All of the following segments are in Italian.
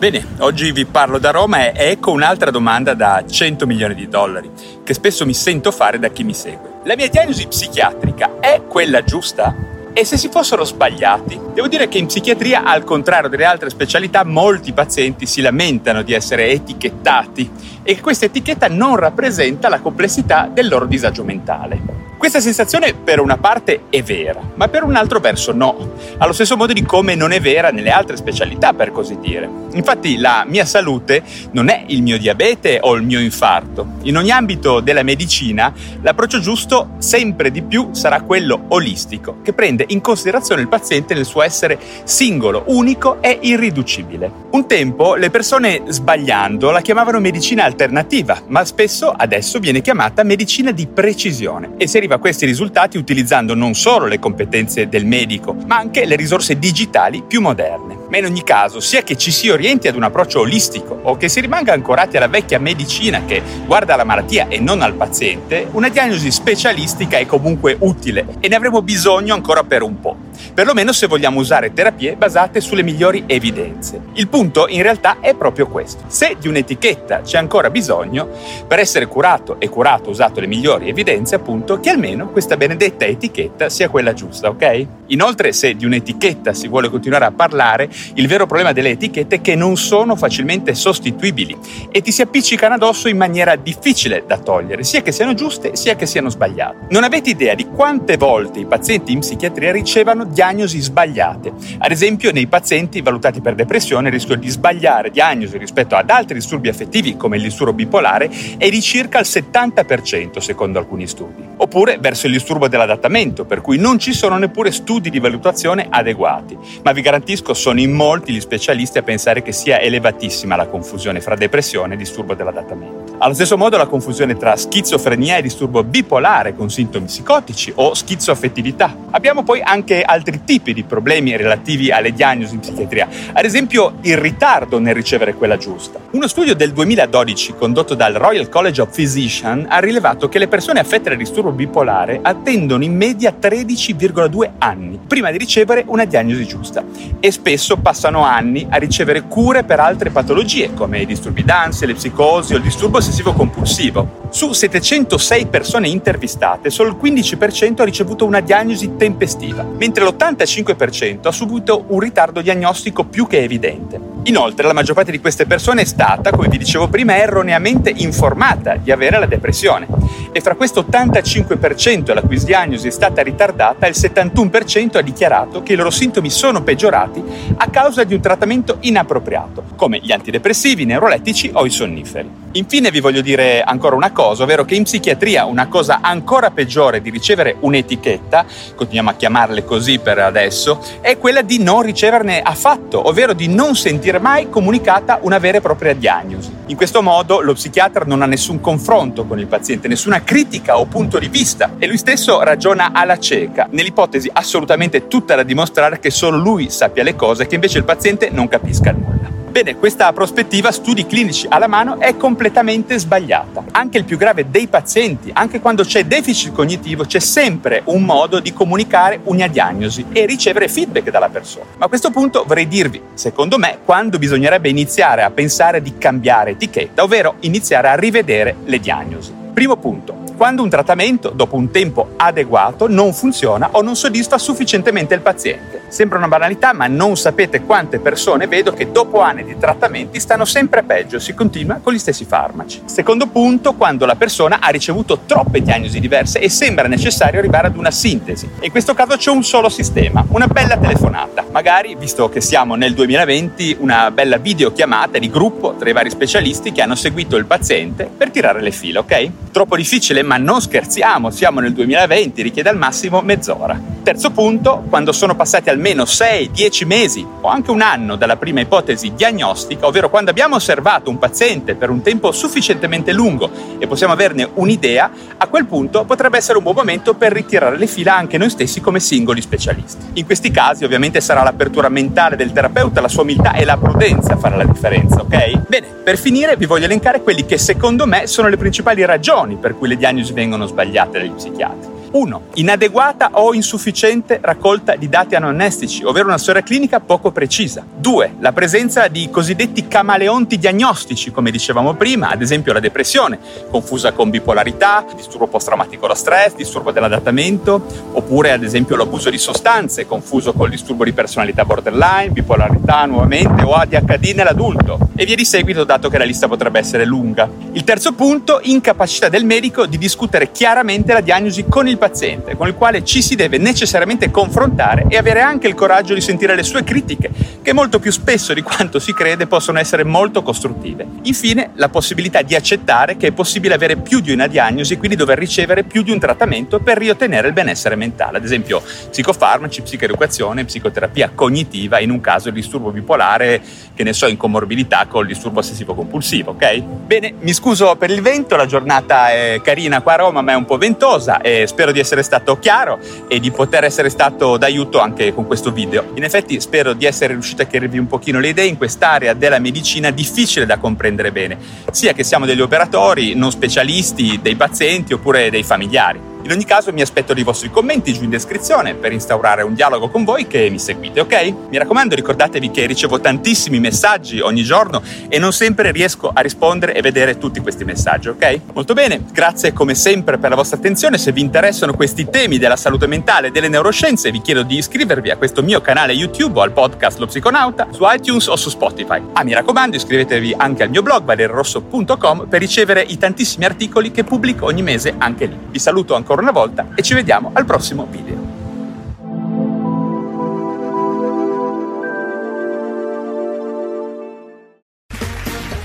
Bene, oggi vi parlo da Roma e ecco un'altra domanda da 100 milioni di dollari, che spesso mi sento fare da chi mi segue. La mia diagnosi psichiatrica è quella giusta? E se si fossero sbagliati? Devo dire che in psichiatria, al contrario delle altre specialità, molti pazienti si lamentano di essere etichettati e che questa etichetta non rappresenta la complessità del loro disagio mentale. Questa sensazione per una parte è vera, ma per un altro verso no, allo stesso modo di come non è vera nelle altre specialità, per così dire. Infatti la mia salute non è il mio diabete o il mio infarto. In ogni ambito della medicina l'approccio giusto sempre di più sarà quello olistico, che prende in considerazione il paziente nel suo essere singolo, unico e irriducibile. Un tempo le persone sbagliando la chiamavano medicina alternativa, ma spesso adesso viene chiamata medicina di precisione e si arriva a questi risultati utilizzando non solo le competenze del medico, ma anche le risorse digitali più moderne. Ma in ogni caso, sia che ci si orienti ad un approccio olistico o che si rimanga ancorati alla vecchia medicina che guarda alla malattia e non al paziente, una diagnosi specialistica è comunque utile e ne avremo bisogno ancora per un po', perlomeno se vogliamo usare terapie basate sulle migliori evidenze. Il punto in realtà è proprio questo. Se di un'etichetta c'è ancora bisogno, per essere curato e curato usato le migliori evidenze, appunto, che almeno questa benedetta etichetta sia quella giusta, ok? Inoltre, se di un'etichetta si vuole continuare a parlare, il vero problema delle etichette è che non sono facilmente sostituibili e ti si appiccicano addosso in maniera difficile da togliere, sia che siano giuste sia che siano sbagliate. Non avete idea di quante volte i pazienti in psichiatria ricevano diagnosi sbagliate. Ad esempio, nei pazienti valutati per depressione il rischio di sbagliare diagnosi rispetto ad altri disturbi affettivi come il disturbo bipolare è di circa il 70% secondo alcuni studi. Oppure verso il disturbo dell'adattamento, per cui non ci sono neppure studi di valutazione adeguati. Ma vi garantisco, sono in molti gli specialisti a pensare che sia elevatissima la confusione fra depressione e disturbo dell'adattamento. Allo stesso modo la confusione tra schizofrenia e disturbo bipolare con sintomi psicotici o schizoaffettività. Abbiamo poi anche altri tipi di problemi relativi alle diagnosi in psichiatria, ad esempio il ritardo nel ricevere quella giusta. Uno studio del 2012 condotto dal Royal College of Physicians ha rilevato che le persone affette da disturbo bipolare attendono in media 13,2 anni prima di ricevere una diagnosi giusta e spesso passano anni a ricevere cure per altre patologie come i disturbi d'ansia, le psicosi o il disturbo ossessivo compulsivo. Su 706 persone intervistate, solo il 15% ha ricevuto una diagnosi tempestiva, mentre l'85% ha subito un ritardo diagnostico più che evidente. Inoltre, la maggior parte di queste persone è stata, come vi dicevo prima, erroneamente informata di avere la depressione. E fra questo 85% la cui diagnosi è stata ritardata, il 71% ha dichiarato che i loro sintomi sono peggiorati a causa di un trattamento inappropriato, come gli antidepressivi, i neurolettici o i sonniferi. Infine vi voglio dire ancora una cosa, ovvero che in psichiatria una cosa ancora peggiore di ricevere un'etichetta, continuiamo a chiamarle così per adesso, è quella di non riceverne affatto, ovvero di non sentire mai comunicata una vera e propria diagnosi. In questo modo lo psichiatra non ha nessun confronto con il paziente, nessuna critica o punto di vista e lui stesso ragiona alla cieca, nell'ipotesi assolutamente tutta da dimostrare che solo lui sappia le cose e che invece il paziente non capisca nulla. Bene, questa prospettiva, studi clinici alla mano, è completamente sbagliata. Anche il più grave dei pazienti, anche quando c'è deficit cognitivo, c'è sempre un modo di comunicare una diagnosi e ricevere feedback dalla persona. Ma a questo punto vorrei dirvi, secondo me, quando bisognerebbe iniziare a pensare di cambiare etichetta, ovvero iniziare a rivedere le diagnosi. Primo punto, quando un trattamento, dopo un tempo adeguato, non funziona o non soddisfa sufficientemente il paziente. Sembra una banalità, ma non sapete quante persone vedo che dopo anni di trattamenti stanno sempre peggio, si continua con gli stessi farmaci. Secondo punto, quando la persona ha ricevuto troppe diagnosi diverse e sembra necessario arrivare ad una sintesi. In questo caso c'è un solo sistema, una bella telefonata. Magari, visto che siamo nel 2020, una bella videochiamata di gruppo tra i vari specialisti che hanno seguito il paziente per tirare le fila, ok? Troppo difficile, ma non scherziamo, siamo nel 2020, richiede al massimo mezz'ora. Terzo punto, quando sono passati almeno 6-10 mesi o anche un anno dalla prima ipotesi diagnostica, ovvero quando abbiamo osservato un paziente per un tempo sufficientemente lungo e possiamo averne un'idea, a quel punto potrebbe essere un buon momento per ritirare le fila anche noi stessi come singoli specialisti. In questi casi ovviamente sarà l'apertura mentale del terapeuta, la sua umiltà e la prudenza a fare la differenza, ok? Bene, per finire vi voglio elencare quelli che secondo me sono le principali ragioni per cui le diagnosi vengono sbagliate dagli psichiatri. 1. Inadeguata o insufficiente raccolta di dati anamnestici, ovvero una storia clinica poco precisa. 2. La presenza di cosiddetti camaleonti diagnostici, come dicevamo prima, ad esempio la depressione, confusa con bipolarità, disturbo post-traumatico da stress, disturbo dell'adattamento, oppure ad esempio l'abuso di sostanze, confuso col disturbo di personalità borderline, bipolarità nuovamente o ADHD nell'adulto. E via di seguito, dato che la lista potrebbe essere lunga. Il terzo punto, incapacità del medico di discutere chiaramente la diagnosi con il paziente, con il quale ci si deve necessariamente confrontare e avere anche il coraggio di sentire le sue critiche, che molto più spesso di quanto si crede possono essere molto costruttive. Infine, la possibilità di accettare che è possibile avere più di una diagnosi e quindi dover ricevere più di un trattamento per riottenere il benessere mentale, ad esempio psicofarmaci, psicoeducazione, psicoterapia cognitiva, in un caso il disturbo bipolare, che ne so, in comorbidità col disturbo ossessivo compulsivo, ok? Bene, mi scuso per il vento, la giornata è carina qua a Roma, ma è un po' ventosa e spero spero di essere stato chiaro e di poter essere stato d'aiuto anche con questo video. In effetti spero di essere riuscito a chiarirvi un pochino le idee in quest'area della medicina difficile da comprendere bene, sia che siamo degli operatori, non specialisti, dei pazienti oppure dei familiari. In ogni caso mi aspetto dei vostri commenti giù in descrizione per instaurare un dialogo con voi che mi seguite, ok? Mi raccomando ricordatevi che ricevo tantissimi messaggi ogni giorno e non sempre riesco a rispondere e vedere tutti questi messaggi, ok? Molto bene, grazie come sempre per la vostra attenzione, se vi interessano questi temi della salute mentale e delle neuroscienze vi chiedo di iscrivervi a questo mio canale YouTube o al podcast Lo Psiconauta su iTunes o su Spotify. Ah, mi raccomando iscrivetevi anche al mio blog valerrosso.com per ricevere i tantissimi articoli che pubblico ogni mese anche lì. Vi saluto ancora ancora una volta e ci vediamo al prossimo video.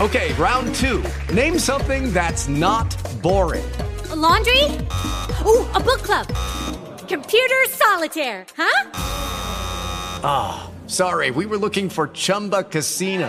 Okay, round two. Name something that's not boring. A laundry? Ooh, a book club. Computer solitaire, huh? Ah, oh, sorry, we were looking for Chumba Casino.